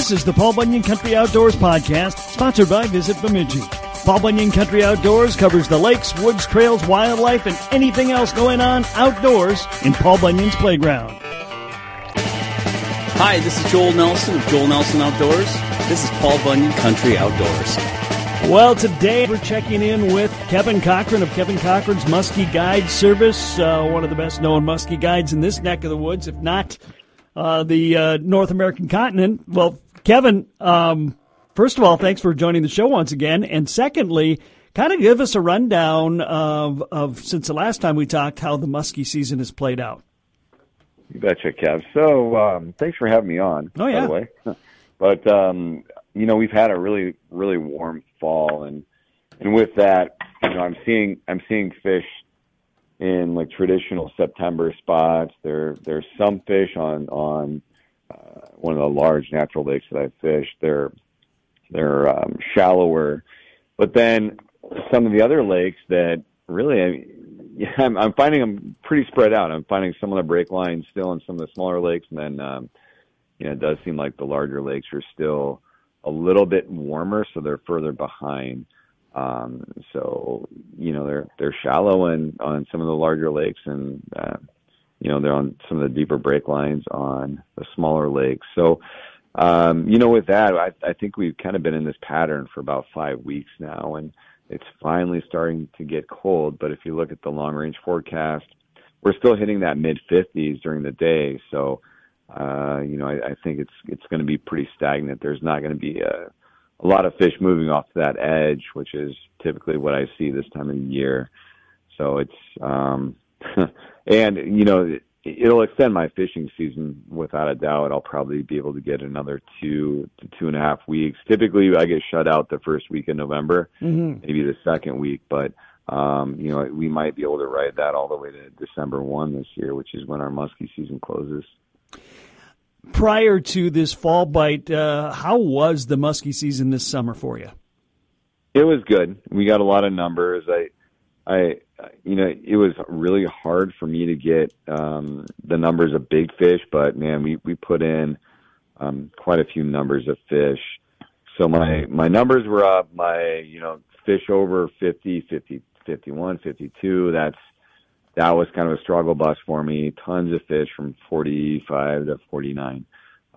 This is the Paul Bunyan Country Outdoors Podcast, sponsored by Visit Bemidji. Paul Bunyan Country Outdoors covers the lakes, woods, trails, wildlife, and anything else going on outdoors in Paul Bunyan's playground. Hi, this is Joel Nelson of Joel Nelson Outdoors. This is Paul Bunyan Country Outdoors. Well, today we're checking in with Kevin Cochran of Kevin Cochran's Muskie Guide Service, uh, one of the best known muskie guides in this neck of the woods, if not uh, the uh, North American continent. Well, Kevin, um, first of all, thanks for joining the show once again. And secondly, kind of give us a rundown of, of since the last time we talked, how the muskie season has played out. You betcha, Kev. So, um, thanks for having me on. Oh, yeah. By the way, but um, you know, we've had a really, really warm fall, and and with that, you know, I'm seeing I'm seeing fish in like traditional September spots. There, there's some fish on on uh, one of the large natural lakes that I fished. They're they're um, shallower, but then some of the other lakes that really, I, yeah, I'm, I'm finding them pretty spread out. I'm finding some of the break lines still in some of the smaller lakes, and then um, you know, it does seem like the larger lakes are still a little bit warmer, so they're further behind. Um, so you know they're they're shallow and on some of the larger lakes, and uh, you know they're on some of the deeper break lines on the smaller lakes. So um, you know with that, I, I think we've kind of been in this pattern for about five weeks now, and it's finally starting to get cold. But if you look at the long range forecast, we're still hitting that mid 50s during the day. So uh, you know I, I think it's it's going to be pretty stagnant. There's not going to be a a lot of fish moving off that edge, which is typically what I see this time of the year. So it's, um, and you know, it'll extend my fishing season without a doubt. I'll probably be able to get another two to two and a half weeks. Typically, I get shut out the first week in November, mm-hmm. maybe the second week, but um, you know, we might be able to ride that all the way to December one this year, which is when our muskie season closes prior to this fall bite, uh, how was the muskie season this summer for you? It was good. We got a lot of numbers. I, I, you know, it was really hard for me to get um, the numbers of big fish, but man, we we put in um, quite a few numbers of fish. So my my numbers were up. My you know fish over 50, 50, 51, 52. That's that was kind of a struggle bus for me. Tons of fish from 45 to 49.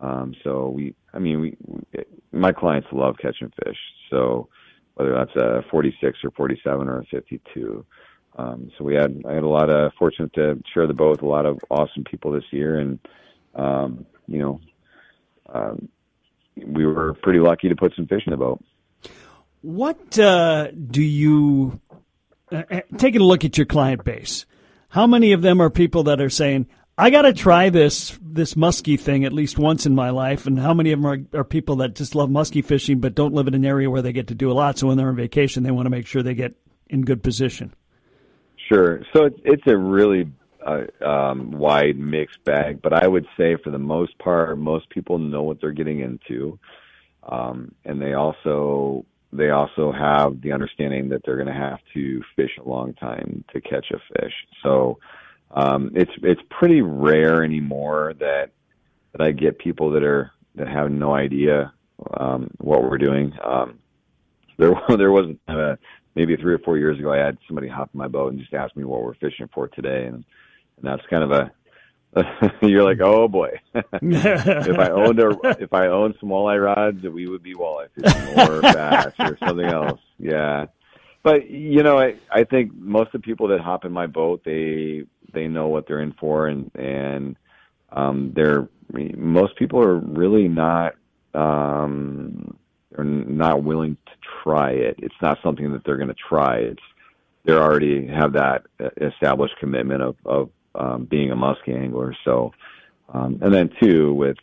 Um, so we, I mean, we, we, my clients love catching fish. So whether that's a 46 or 47 or a 52. Um, so we had, I had a lot of fortunate to share the boat with a lot of awesome people this year. And, um, you know, um, we were pretty lucky to put some fish in the boat. What, uh, do you, uh, uh taking a look at your client base, how many of them are people that are saying, I got to try this this muskie thing at least once in my life, and how many of them are, are people that just love muskie fishing but don't live in an area where they get to do a lot? So when they're on vacation, they want to make sure they get in good position. Sure. So it's it's a really uh, um, wide mixed bag, but I would say for the most part, most people know what they're getting into, um, and they also they also have the understanding that they're going to have to fish a long time to catch a fish. So um, it's it's pretty rare anymore that that I get people that are that have no idea um, what we're doing. Um, there there was uh, maybe three or four years ago I had somebody hop in my boat and just ask me what we're fishing for today, and and that's kind of a you're like, oh boy. if I owned a, if I owned some walleye rods, we would be walleye fishing or bass or something else. Yeah, but you know, I I think most of the people that hop in my boat, they they know what they're in for, and and um, they're most people are really not um, are not willing to try it. It's not something that they're going to try. It's they already have that established commitment of of um, being a muskie angler. So, um, and then two, with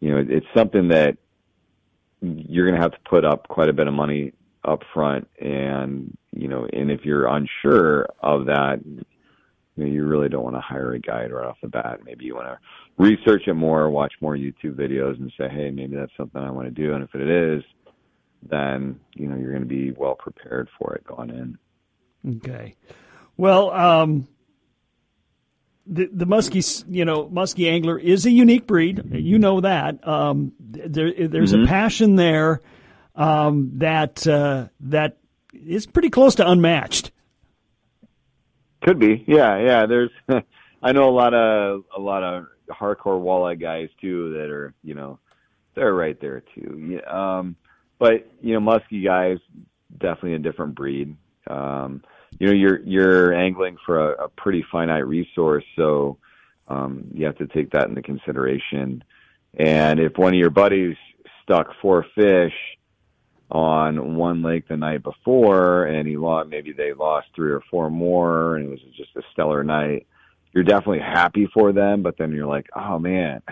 you know, it's something that you're going to have to put up quite a bit of money up front, and you know, and if you're unsure of that, you, know, you really don't want to hire a guide right off the bat. Maybe you want to research it more, watch more YouTube videos, and say, hey, maybe that's something I want to do. And if it is, then you know you're going to be well prepared for it going in. Okay. Well, um, the the muskie, you know, muskie angler is a unique breed. You know that. Um, there, there's mm-hmm. a passion there um, that uh, that is pretty close to unmatched. Could be, yeah, yeah. There's, I know a lot of a lot of hardcore walleye guys too that are, you know, they're right there too. Yeah, Um, but you know, musky guys definitely a different breed. Um, you know, you're you're angling for a, a pretty finite resource, so um, you have to take that into consideration. And if one of your buddies stuck four fish on one lake the night before and he lost maybe they lost three or four more and it was just a stellar night. You're definitely happy for them but then you're like oh man.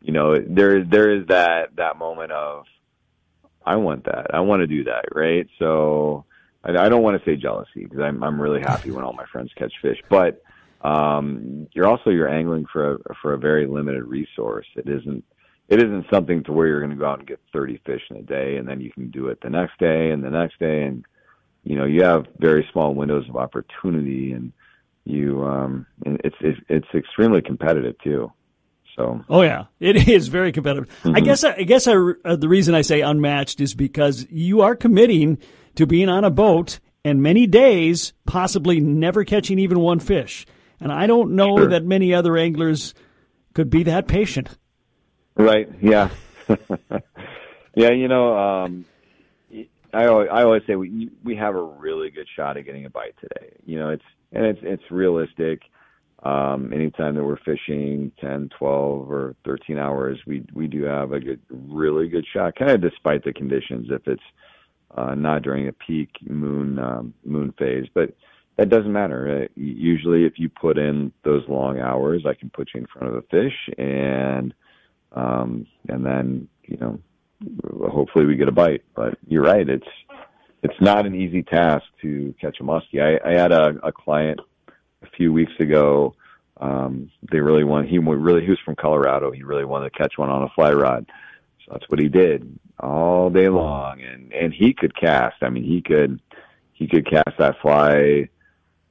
You know there there is that that moment of i want that. I want to do that right? So i, I don't want to say jealousy because i'm i'm really happy when all my friends catch fish but um you're also you're angling for a for a very limited resource it isn't it isn't something to where you're going to go out and get 30 fish in a day and then you can do it the next day and the next day and you know you have very small windows of opportunity and you um and it's it's, it's extremely competitive too. So. Oh yeah. It is very competitive. Mm-hmm. i guess i guess I, uh, the reason i say unmatched is because you are committing to being on a boat and many days possibly never catching even one fish. And i don't know sure. that many other anglers could be that patient Right. Yeah. yeah. You know, um, I always, I always say we we have a really good shot at getting a bite today. You know, it's and it's it's realistic. Um, anytime that we're fishing 10, 12, or 13 hours, we we do have a good, really good shot. Kind of despite the conditions, if it's uh, not during a peak moon um, moon phase, but that doesn't matter. Uh, usually, if you put in those long hours, I can put you in front of a fish, and um, and then you know hopefully we get a bite. But you're right, it's it's not an easy task to catch a muskie. I, I had a, a client a few weeks ago. Um, they really want he really he was from Colorado. He really wanted to catch one on a fly rod, so that's what he did all day long. And and he could cast. I mean, he could he could cast that fly.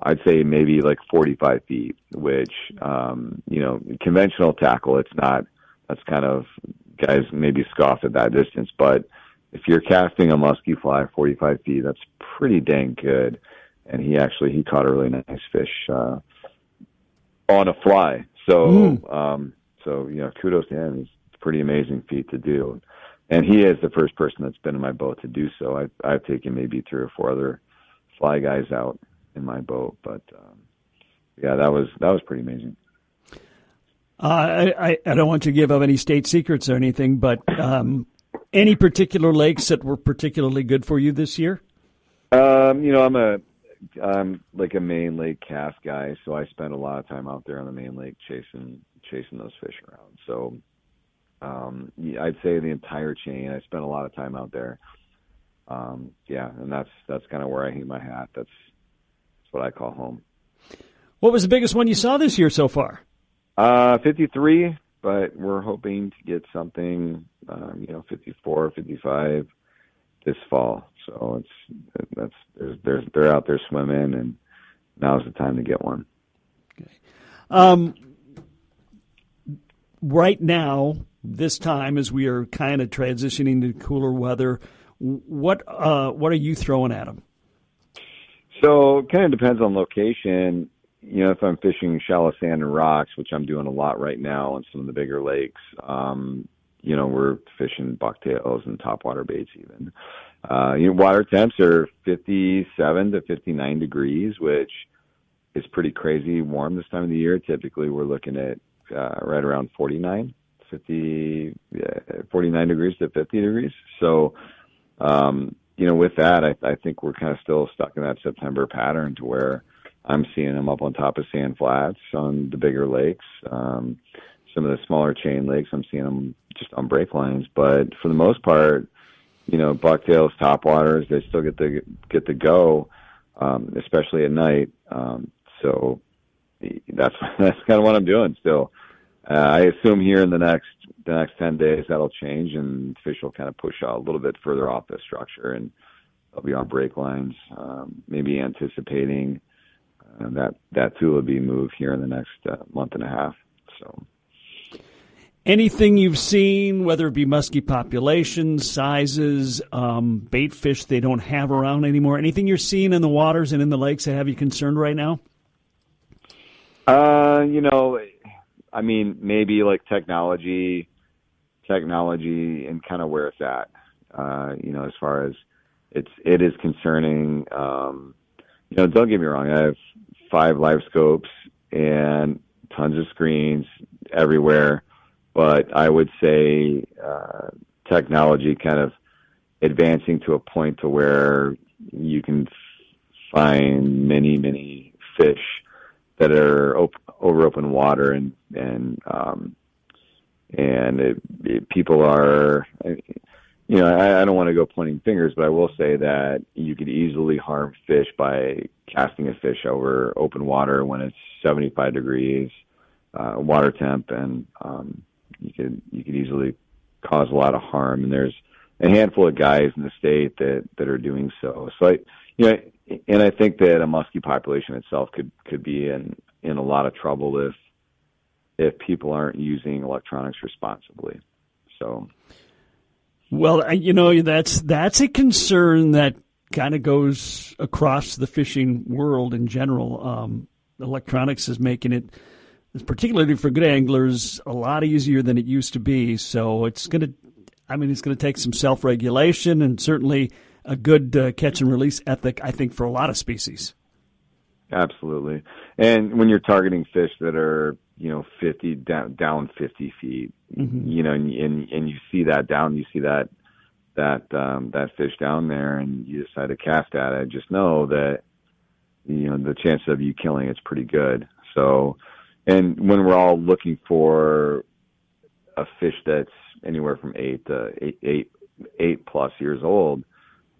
I'd say maybe like 45 feet, which, um, you know, conventional tackle, it's not, that's kind of guys maybe scoff at that distance, but if you're casting a musky fly 45 feet, that's pretty dang good. And he actually he caught a really nice fish uh, on a fly. So mm. um, so you know kudos to him. It's a pretty amazing feat to do. And he is the first person that's been in my boat to do so. I've I've taken maybe three or four other fly guys out in my boat, but um, yeah, that was that was pretty amazing. Uh, I, I don't want to give up any state secrets or anything, but um, any particular lakes that were particularly good for you this year? Um, you know, I'm a I'm like a main lake cast guy, so I spend a lot of time out there on the main lake chasing chasing those fish around. So um, I'd say the entire chain. I spent a lot of time out there. Um, yeah, and that's that's kind of where I hang my hat. That's that's what I call home. What was the biggest one you saw this year so far? Uh, 53, but we're hoping to get something, um, you know, 54, 55 this fall. So it's that's there's, there's they're out there swimming, and now's the time to get one. Okay. Um, right now, this time as we are kind of transitioning to cooler weather, what uh, what are you throwing at them? So, it kind of depends on location you know, if I'm fishing shallow sand and rocks, which I'm doing a lot right now on some of the bigger lakes, um, you know, we're fishing bucktails and topwater baits even. Uh, you know, water temps are 57 to 59 degrees, which is pretty crazy warm this time of the year. Typically, we're looking at uh, right around 49, 50, yeah, 49 degrees to 50 degrees. So, um, you know, with that, I, I think we're kind of still stuck in that September pattern to where I'm seeing them up on top of sand flats on the bigger lakes. Um, some of the smaller chain lakes, I'm seeing them just on break lines. But for the most part, you know, bucktails, topwaters, they still get the get the go, um, especially at night. Um, so that's that's kind of what I'm doing still. Uh, I assume here in the next the next ten days that'll change and fish will kind of push out a little bit further off the structure and they'll be on break lines, um, maybe anticipating that that too will be moved here in the next uh, month and a half. So. Anything you've seen, whether it be muskie populations, sizes, um, bait fish they don't have around anymore, anything you're seeing in the waters and in the lakes that have you concerned right now? Uh, you know, I mean, maybe like technology, technology, and kind of where it's at. Uh, you know, as far as it's it is concerning. Um, you know, don't get me wrong. I have five live scopes and tons of screens everywhere, but I would say uh, technology kind of advancing to a point to where you can find many, many fish that are op- over open water and and um, and it, it, people are you know I, I don't want to go pointing fingers, but I will say that you could easily harm fish by casting a fish over open water when it's 75 degrees uh, water temp, and um, you could you could easily cause a lot of harm. And there's a handful of guys in the state that that are doing so. So I, you know, and I think that a muskie population itself could could be in in a lot of trouble if if people aren't using electronics responsibly. So, well, you know that's that's a concern that kind of goes across the fishing world in general. Um, electronics is making it, particularly for good anglers, a lot easier than it used to be. So it's going to, I mean, it's going to take some self regulation and certainly a good uh, catch and release ethic. I think for a lot of species. Absolutely. And when you're targeting fish that are, you know, 50 down, down 50 feet, mm-hmm. you know, and, and, and you see that down, you see that, that, um, that fish down there and you decide to cast at it, just know that, you know, the chance of you killing it's pretty good. So, and when we're all looking for a fish that's anywhere from eight to eight, eight, eight plus years old,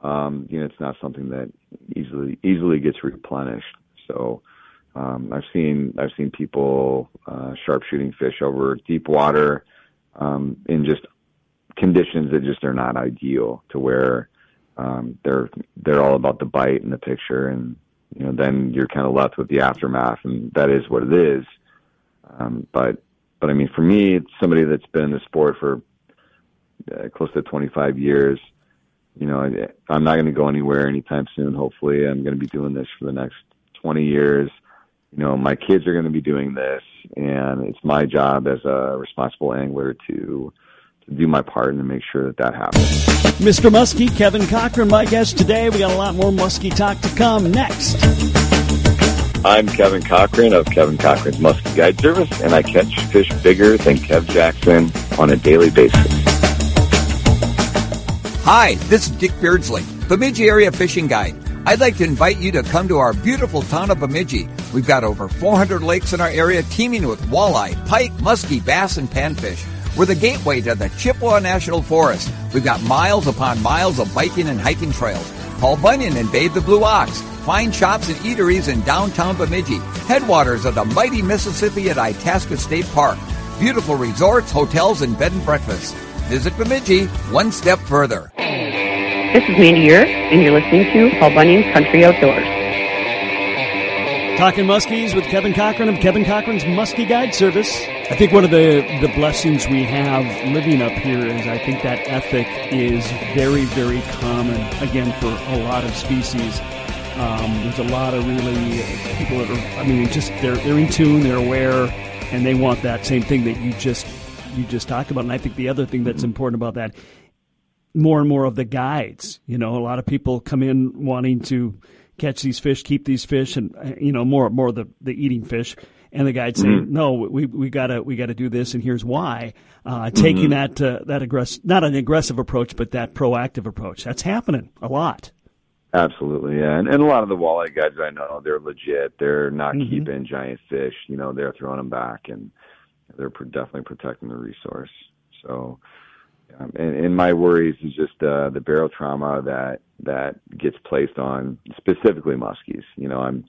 um, you know, it's not something that easily, easily gets replenished. So um, I've seen I've seen people uh, sharpshooting fish over deep water um, in just conditions that just are not ideal to where um, they're they're all about the bite and the picture and you know then you're kind of left with the aftermath and that is what it is. Um, but but I mean for me, it's somebody that's been in the sport for uh, close to 25 years. You know, I, I'm not going to go anywhere anytime soon. Hopefully, I'm going to be doing this for the next 20 years. You know, my kids are going to be doing this, and it's my job as a responsible angler to to do my part and to make sure that that happens. Mr. Muskie, Kevin Cochran, my guest today. We got a lot more muskie talk to come next. I'm Kevin Cochran of Kevin Cochran's Muskie Guide Service, and I catch fish bigger than Kev Jackson on a daily basis. Hi, this is Dick Beardsley, Bemidji Area Fishing Guide. I'd like to invite you to come to our beautiful town of Bemidji. We've got over 400 lakes in our area teeming with walleye, pike, muskie, bass, and panfish. We're the gateway to the Chippewa National Forest. We've got miles upon miles of biking and hiking trails. Paul Bunyan and Babe the Blue Ox. Fine shops and eateries in downtown Bemidji. Headwaters of the mighty Mississippi at Itasca State Park. Beautiful resorts, hotels, and bed and breakfasts. Visit Bemidji one step further. This is Mandy Urick, and you're listening to Paul Bunyan's Country Outdoors. Talking Muskies with Kevin Cochran of Kevin Cochran's Muskie Guide Service. I think one of the, the blessings we have living up here is I think that ethic is very, very common, again, for a lot of species. Um, there's a lot of really people that are, I mean, just they're, they're in tune, they're aware, and they want that same thing that you just you just talked about. And I think the other thing that's important about that more and more of the guides. You know, a lot of people come in wanting to catch these fish, keep these fish, and you know more more the the eating fish. And the guide saying, mm-hmm. "No, we we gotta we gotta do this, and here's why." Uh, taking mm-hmm. that uh, that aggressive, not an aggressive approach, but that proactive approach. That's happening a lot. Absolutely, yeah, and, and a lot of the walleye guides I know they're legit. They're not mm-hmm. keeping giant fish. You know, they're throwing them back, and they're definitely protecting the resource. So, um, and, and my worries is just uh, the barotrauma that that gets placed on specifically muskies. You know, I'm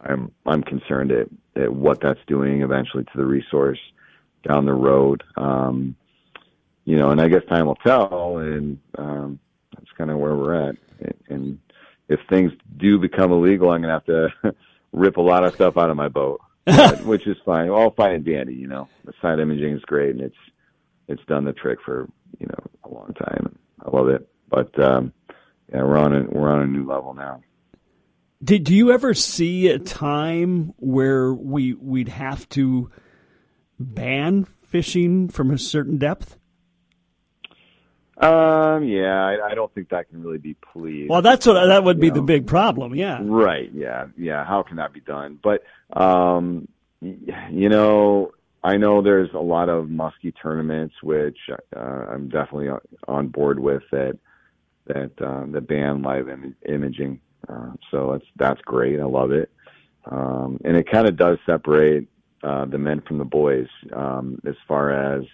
I'm I'm concerned at, at what that's doing eventually to the resource down the road. Um, you know, and I guess time will tell, and um, that's kind of where we're at. And if things do become illegal, I'm gonna have to rip a lot of stuff out of my boat, but, which is fine. All fine and dandy, you know. The side imaging is great, and it's it's done the trick for you know a long time. I love it, but um, yeah, we're on a we're on a new level now. Did do you ever see a time where we we'd have to ban fishing from a certain depth? Um, yeah, I, I don't think that can really be pleased. Well, that's what that would be You the big problem. Yeah. Right. Yeah. Yeah. How can that be done? But, um, y- you know, I know there's a lot of muskie tournaments, which uh, I'm definitely on- board with that that um, ban live Im- imaging. Uh, so that's that's great. I love it, um, and it kind of does separate uh, the men from the boys um, as far as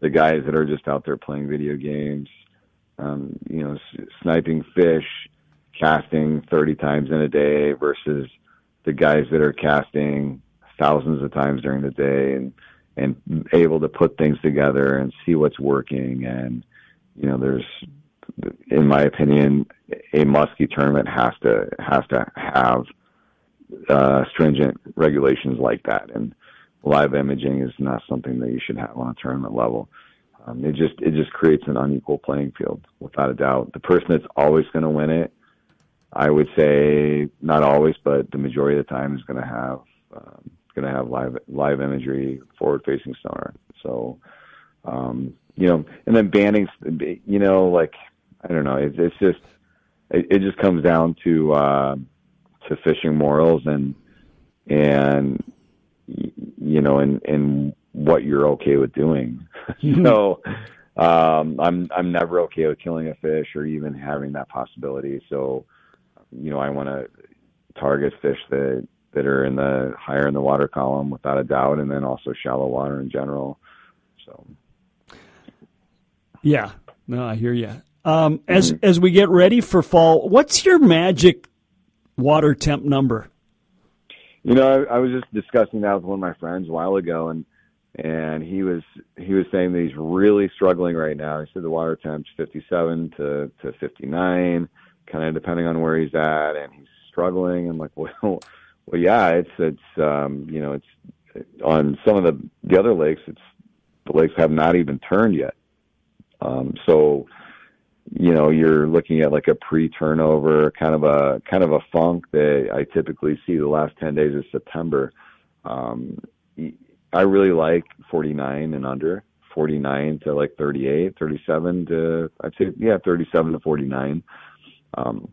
the guys that are just out there playing video games, um, you know, s- sniping fish, casting 30 times in a day versus the guys that are casting thousands of times during the day and and able to put things together and see what's working. And you know there's in my opinion a muskie tournament has to has to have uh stringent regulations like that. And live imaging is not something that you should have on a tournament level. Um, it just it just creates an unequal playing field without a doubt. The person that's always going to win it I would say not always, but the majority of the time is going to have um, going to have live live imagery, forward facing sonar. So, um, you know, and then banning, you know, like I don't know, it's, it's just it, it just comes down to uh, to fishing morals and and you know, and and what you're okay with doing. so. Um, I'm I'm never okay with killing a fish or even having that possibility. So, you know, I want to target fish that that are in the higher in the water column without a doubt, and then also shallow water in general. So, Yeah. No, I hear you. Um, as as we get ready for fall, what's your magic water temp number? you know, I, I was just discussing that with one of my friends a while ago, and and he was he was saying that he's really struggling right now. He said the water temp's 57 to to 59, kind of depending on where he's at, and he's struggling. I'm like, well, well, yeah, it's it's um, you know, it's on some of the the other lakes, it's the lakes have not even turned yet. Um, so, you know, you're looking at like a pre-turnover kind of a kind of a funk that I typically see the last 10 days of September. Um, I really like 49 and under, 49 to like 38, 37 to I'd say yeah, 37 to 49. Um,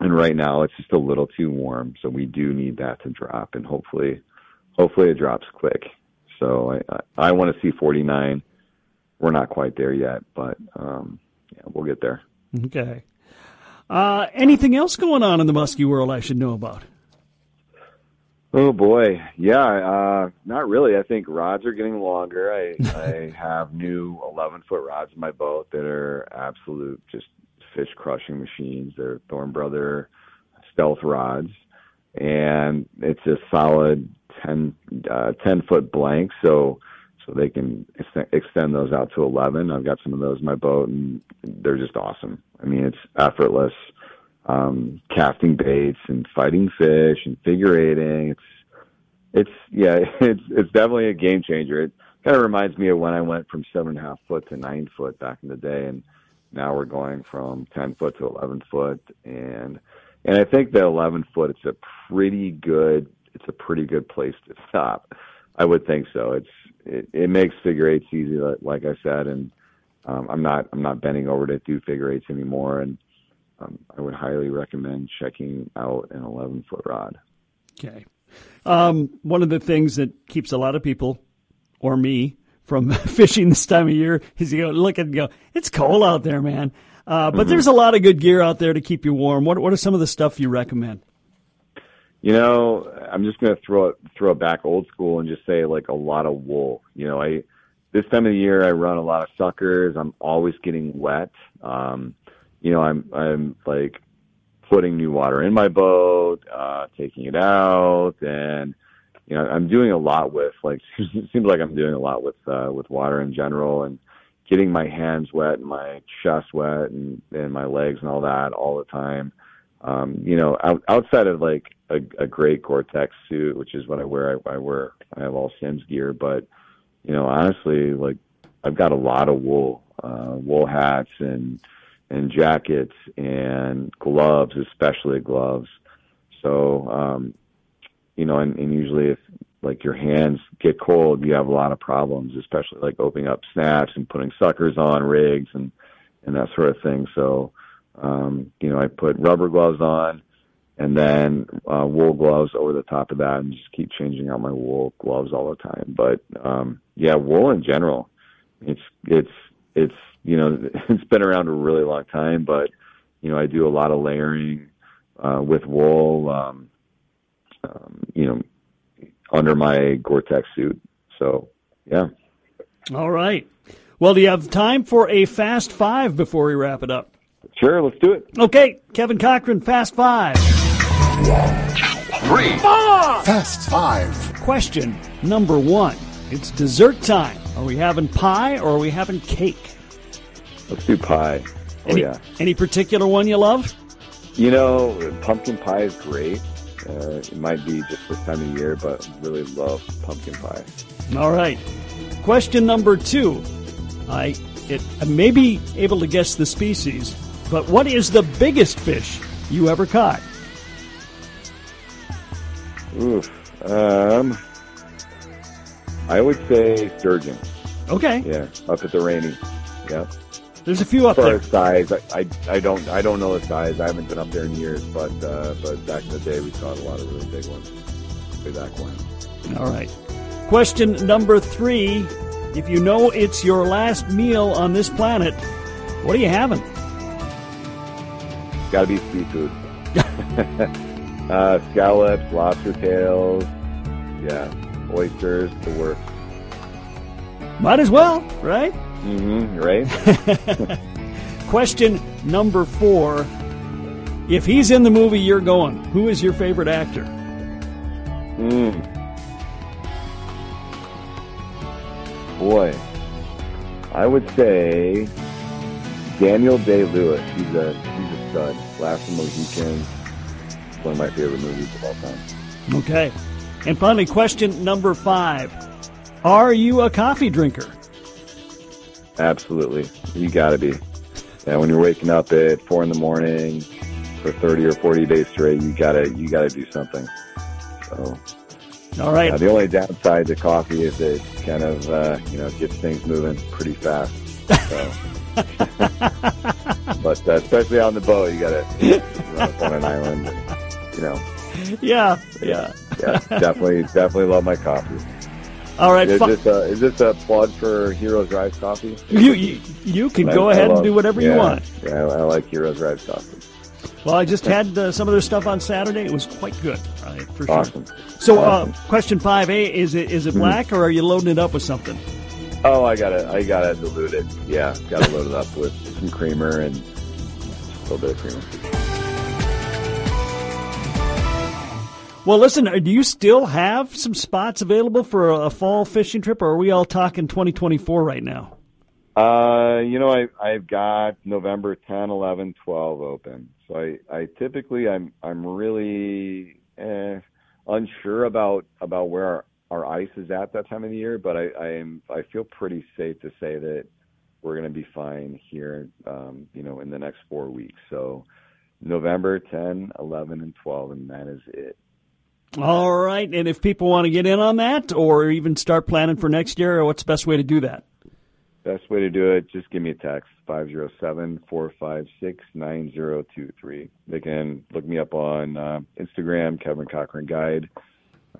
and right now it's just a little too warm, so we do need that to drop, and hopefully, hopefully it drops quick. So I I, I want to see 49. We're not quite there yet, but um, yeah, we'll get there. Okay. Uh, anything else going on in the muskie world I should know about? Oh boy, yeah, uh, not really. I think rods are getting longer. I I have new 11 foot rods in my boat that are absolute just fish crushing machines. They're Thorne Brother stealth rods, and it's a solid 10 uh, 10 foot blank. So so they can ex- extend those out to 11. I've got some of those in my boat, and they're just awesome. I mean, it's effortless um, casting baits and fighting fish and figure eighting. It's it's yeah, it's it's definitely a game changer. It kind of reminds me of when I went from seven and a half foot to nine foot back in the day, and now we're going from ten foot to eleven foot, and and I think the eleven foot it's a pretty good it's a pretty good place to stop. I would think so. It's it, it makes figure eights easy, like, like I said, and um, I'm not I'm not bending over to do figure eights anymore, and um, I would highly recommend checking out an 11 foot rod. Okay. Um, one of the things that keeps a lot of people, or me, from fishing this time of year is you go look and go, it's cold out there, man. Uh, but there's a lot of good gear out there to keep you warm. What what are some of the stuff you recommend? You know, I'm just going to throw it throw it back old school and just say like a lot of wool. You know, I this time of the year I run a lot of suckers. I'm always getting wet. Um, you know, I'm I'm like putting new water in my boat, uh, taking it out, and you know, I'm doing a lot with like it seems like I'm doing a lot with uh, with water in general and getting my hands wet and my chest wet and and my legs and all that all the time. Um, you know, out, outside of like a, a great Gore-Tex suit, which is what I wear. I, I wear I have all Simms gear, but you know, honestly, like I've got a lot of wool, uh, wool hats and and jackets and gloves, especially gloves. So, um, you know, and, and usually if like your hands get cold, you have a lot of problems, especially like opening up snaps and putting suckers on rigs and and that sort of thing. So, um, you know, I put rubber gloves on and then uh, wool gloves over the top of that, and just keep changing out my wool gloves all the time. But um, yeah, wool in general, it's it's it's you know it's been around a really long time, but you know I do a lot of layering uh, with wool. Um, um, you know, under my Gore-Tex suit. So yeah. All right. Well, do you have time for a fast five before we wrap it up? Sure, let's do it. Okay, Kevin Cochran, fast five. Three. Fast five. Question number one. It's dessert time. Are we having pie or are we having cake? Let's do pie. Oh any, yeah. Any particular one you love? You know, pumpkin pie is great. Uh, it might be just this time of year, but really love pumpkin pie. All right. Question number two. I it I may be able to guess the species, but what is the biggest fish you ever caught? Oof. Um, I would say sturgeon. Okay. Yeah, up at the rainy. Yeah. There's a few up there. size, I, I, I don't I don't know the size. I haven't been up there in years, but uh, but back in the day, we caught a lot of really big ones. Way back when. All right. Question number three. If you know it's your last meal on this planet, what are you having? Got to be seafood. uh, scallops, lobster tails, yeah, oysters, the works. Might as well, right? Mm-hmm, right? Question number four. If he's in the movie you're going, who is your favorite actor? Mm. Boy, I would say Daniel Day Lewis. He's a he's a stud. Last of the Mohicans. One of my favorite movies of all time. Okay. And finally, question number five. Are you a coffee drinker? Absolutely, you got to be. Yeah, when you're waking up at four in the morning for thirty or forty days straight, you gotta you gotta do something. So All right. uh, the only downside to coffee is it kind of uh, you know gets things moving pretty fast. So. but uh, especially on the boat, you gotta run up on an island. And, you know, Yeah. Yeah. yeah, definitely, definitely love my coffee. All right. Is fi- this a, is this a plug for Heroes Drive Coffee? you, you you can I- go I ahead and love- do whatever you want. Yeah, I, I like Heroes Drive Coffee. Well, I just had uh, some of their stuff on Saturday. It was quite good, right, for sure. So, Awesome. uh, question five A is it is it black or are you loading it up with something? Oh, I gotta, I gotta dilute it. Yeah, gotta load it up with some creamer and a little bit of creamer. Well, listen, uh, do you still have some spots available for a, fall fishing trip, or are we all talking 2024 right now? Uh, you know, I I've got November 10, 11, 12 open. So I I typically I'm I'm really eh, unsure about about where our, our ice is at that time of the year, but I I am I feel pretty safe to say that we're going to be fine here um, you know, in the next 4 weeks. So November 10, 11 and 12 and that is it. All right, and if people want to get in on that, or even start planning for next year, what's the best way to do that? Best way to do it, just give me a text, 507-456-9023. They can look me up on uh, Instagram, Kevin Cochran Guide.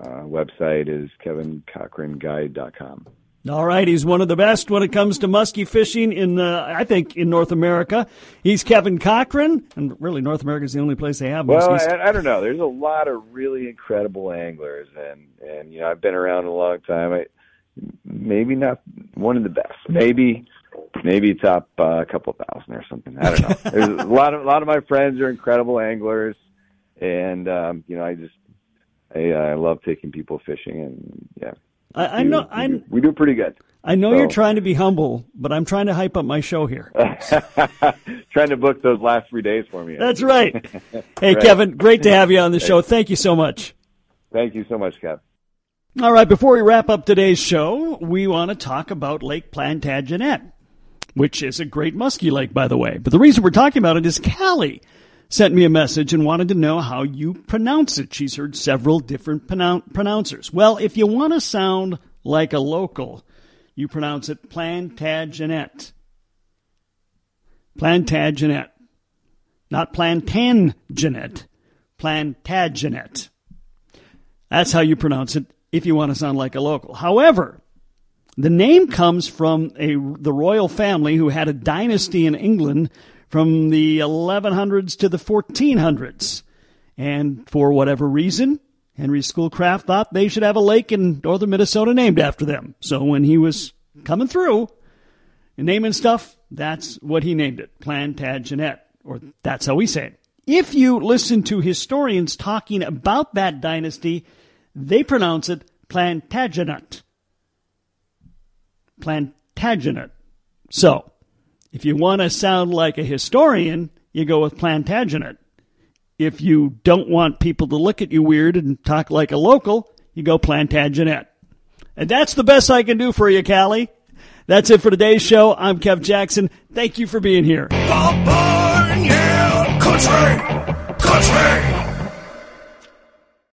Uh, website is kevincochranguide.com. All right, he's one of the best when it comes to muskie fishing in, uh, I think, in North America. He's Kevin Cochran, and really, North America is the only place they have Well, muskies. I, I don't know. There's a lot of really incredible anglers, and and you know I've been around a long time. I maybe not one of the best. Maybe maybe top uh, a couple thousand or something. I don't know. There's a lot of a lot of my friends are incredible anglers, and um, you know I just I, I love taking people fishing, and yeah. I, know. I'm. We do pretty good. I know So- you're trying to be humble, but I'm trying to hype up my show here. Trying to book those last three days for me. That's right. Hey, Right. Kevin, great to have you on the show. Thank you so much. Thank you so much, Kev. All right, before we wrap up today's show, we want to talk about Lake Plantagenet, which is a great musky lake, by the way. But the reason we're talking about it is Callie sent me a message and wanted to know how you pronounce it. She's heard several different pronoun- pronouncers. Well, if you want to sound like a local, you pronounce it Plantagenet. Plantagenet. Not Plantagenet. Plantagenet. That's how you pronounce it if you want to sound like a local. However, the name comes from a, the royal family who had a dynasty in England from the 1100s to the 1400s. And for whatever reason, Henry Schoolcraft thought they should have a lake in northern Minnesota named after them. So when he was coming through and naming stuff, that's what he named it, Plantagenet, or that's how we say it. If you listen to historians talking about that dynasty, they pronounce it Plantagenet. Plantagenet. So, if you want to sound like a historian, you go with Plantagenet. If you don't want people to look at you weird and talk like a local, you go Plantagenet. And that's the best I can do for you, Callie. That's it for today's show. I'm Kev Jackson. Thank you for being here. Country, country.